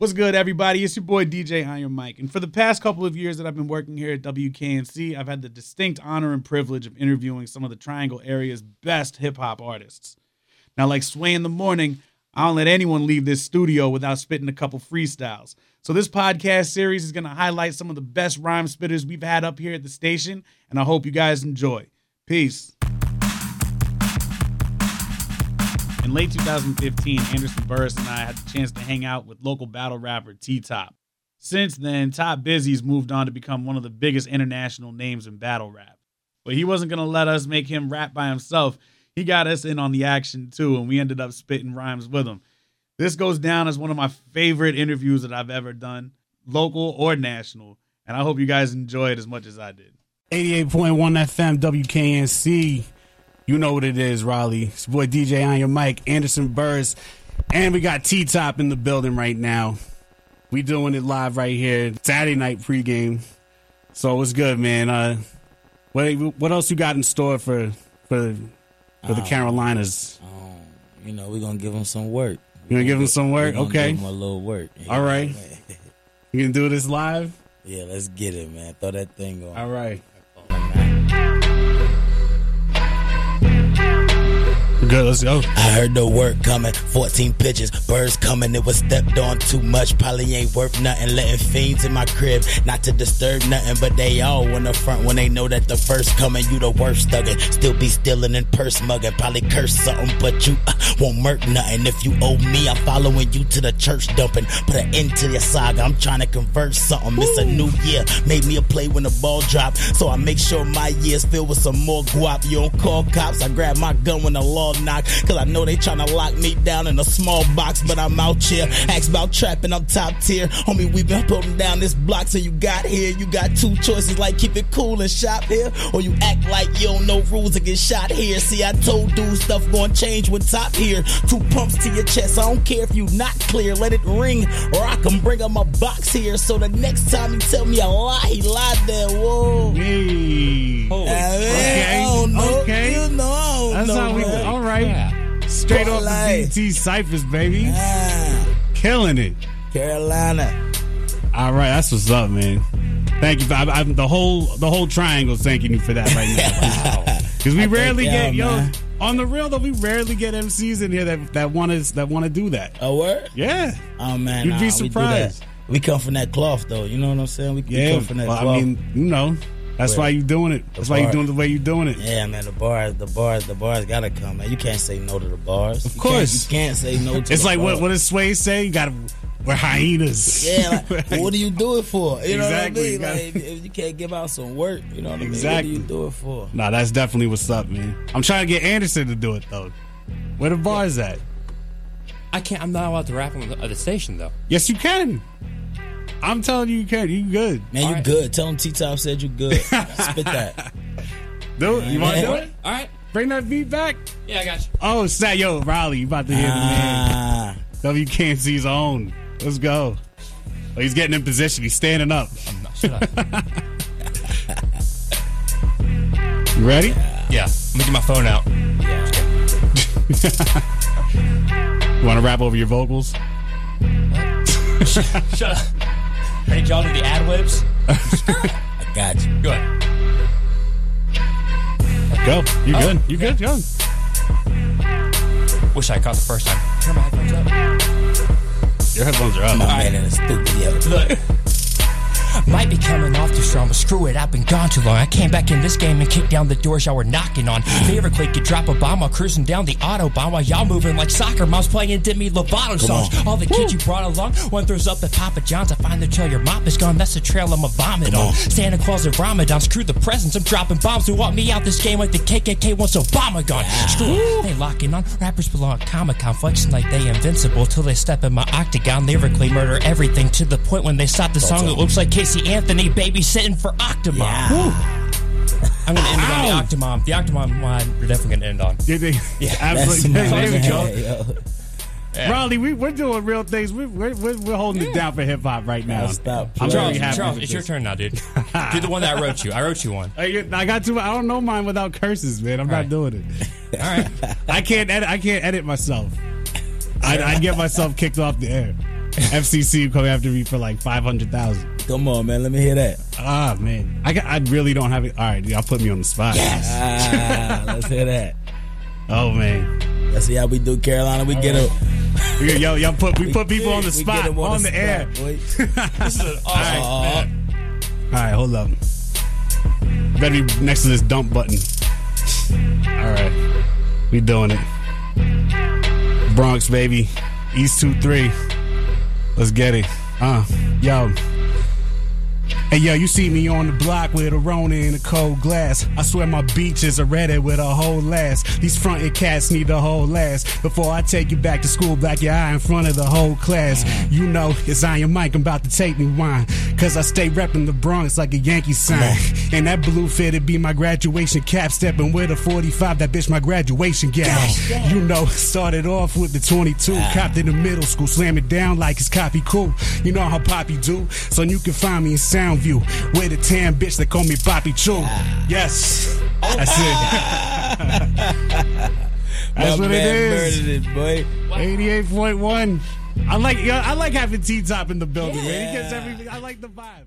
What's good, everybody? It's your boy DJ Iron Mike. And for the past couple of years that I've been working here at WKNC, I've had the distinct honor and privilege of interviewing some of the Triangle area's best hip hop artists. Now, like Sway in the morning, I don't let anyone leave this studio without spitting a couple freestyles. So, this podcast series is going to highlight some of the best rhyme spitters we've had up here at the station, and I hope you guys enjoy. Peace. In late 2015, Anderson Burris and I had the chance to hang out with local battle rapper T Top. Since then, Top Busy's moved on to become one of the biggest international names in battle rap. But he wasn't going to let us make him rap by himself. He got us in on the action too, and we ended up spitting rhymes with him. This goes down as one of my favorite interviews that I've ever done, local or national. And I hope you guys enjoy it as much as I did. 88.1 FM WKNC. You know what it is, Raleigh. It's boy DJ Iron Mike, Anderson Burris. And we got T Top in the building right now. We doing it live right here. Saturday night pregame. So what's good, man? Uh what what else you got in store for for for the Um, Carolinas? Um, you know, we're gonna give them some work. You gonna give them some work? Okay. Give them a little work. All right. You All know right. what I mean? You can do this live? yeah, let's get it, man. Throw that thing on. All right. Good, let's go. I heard the word coming, 14 pitches, birds coming. It was stepped on too much, probably ain't worth nothing. Letting fiends in my crib, not to disturb nothing, but they all in the front when they know that the first coming. You the worst thuggin', still be stealing and purse mugging, probably curse something, but you uh, won't murk nothing. If you owe me, I'm following you to the church dumping. Put an end to your saga, I'm trying to convert something. It's a new year, made me a play when the ball dropped. so I make sure my year's filled with some more guap. You don't call cops, I grab my gun when the law knock, cause I know they tryna lock me down in a small box, but I'm out here. Ask about trapping, I'm top tier. Homie, we been putting down this block, so you got here. You got two choices, like keep it cool and shop here, or you act like you don't know rules and get shot here. See, I told dudes stuff gon' change when top here. Two pumps to your chest, I don't care if you not clear, let it ring, or I can bring up my box here. So the next time he tell me a lie, he lied there. Whoa. Hey. Holy That's know, how we man. all right. Straight off the Like- DT ciphers, baby. Ah, Killing it. Carolina. All right, that's what's up, man. Thank you. For, I, I, the whole the whole triangle's thanking you for that right now. Because we I rarely get yo man. on the real though. We rarely get MCs in here that that want to that want to do that. A word? Yeah, Oh man, You'd nah, be we surprised. We, come from that cloth though. You know what I'm saying? We, we come from that Well, cloth. I mean, you know, that's why you doing it. That's why you bar- doing it the way you doing it. yeah, man. The bars, the bars, the bars gotta come, man. You can't say no to the bars. Of You course. can't, you can't say no. to It's the like what bars. what does Sway say? You got to we're hyenas. Yeah, like, what do you do it for? You know Exactly, what I mean? you Like, if you can't give out some work, you know what Exactly. I mean? What do you do it for? Nah, that's definitely what's up, man. I'm trying to get Anderson to do it though. Where the bars at? I can't. I'm not allowed to rap on the, uh, the station though. Yes, you can. I'm telling you, you can. You good. Man, you All right. good. Tell him T Top said you good. Spit that. Do it. You want to do it? All right. Bring that beat back. Yeah, I got you. Oh, snap. Yo, Raleigh, you about to hear the man. Ah, WKNC's own. Let's go. Oh, he's getting in position. He's standing up. I'm not, shut up. You ready? yeah. Let me get my phone out. Yeah. You want to rap over your vocals? Shut up. Ready, y'all do the ad libs? I got you. Go ahead. Go. You oh. good? You good? Go. Wish I caught the first time. Turn my headphones up. Your headphones are up. My man in the studio. Look. Might be coming off too strong, but screw it, I've been gone too long. I came back in this game and kicked down the doors y'all were knocking on. Favorite click could drop a bomb while cruising down the autobahn while y'all moving like soccer moms playing Demi Lovato songs. on. All the kids you brought along, one throws up at Papa John's. I find the trail your mop is gone, that's the trail I'ma vomit on. on. Santa Claus and Ramadan, screw the presents, I'm dropping bombs who want me out this game like the KKK wants Obama gone. Screw it, they locking on. Rappers belong at Comic Con, flexing like they invincible till they step in my octagon. Lyrically murder everything to the point when they stop the song. It looks like Casey Anthony babysitting for Octomom. Yeah. I'm gonna end it on the Octomom. The Octomom line, we're definitely gonna end on. Yeah, they, That's absolutely. my There we go. man, yo. Raleigh, we, we're doing real things. We, we're, we're, we're holding it down for hip hop right now. Now stop I'm playing. Charles, happy. Charles, with it's your turn now, dude. do the one that I wrote you. I wrote you one. I got to. I don't know mine without curses, man. I'm not Right. doing it. All right. I can't edit. I can't edit myself. I I get myself kicked off the air. FCC come after me for like five hundred thousand. Come on, man. Let me hear that. Ah man, I got, I really don't have it. All right, y'all put me on the spot. Ah, let's hear that. Oh man, Let's see how we do, Carolina. We get it. We- yo, y'all put we put people on the spot get 'em on, the, spot, air. boy. This is an awesome All right. man. All right, hold up. Better be next to this dump button. All right, we doing it. Bronx, baby. East 2 3. Let's get it. Uh, yo. Hey yo, you see me on the block with a Rona in a cold glass. I swear my beaches are ready with a whole last. These fronted cats need a whole last. Before I take you back to school, black your eye in front of the whole class. You know, it's Iron Mike, I'm about to take me wine. Cause I stay repping the Bronx like a Yankee sign. And that blue fitted be my graduation cap. Stepping with a 45, that bitch my graduation gap. You know, started off with the 22, copped in the middle school, slam it down like it's copy cool. You know how Poppy do, so you can find me in Soundview with a tan bitch that call me Poppy Choo. Yes, that's it. That's what it is. it, boy. 88.1. I like, I like having T Top in the building, man. He gets everything. I like the vibe.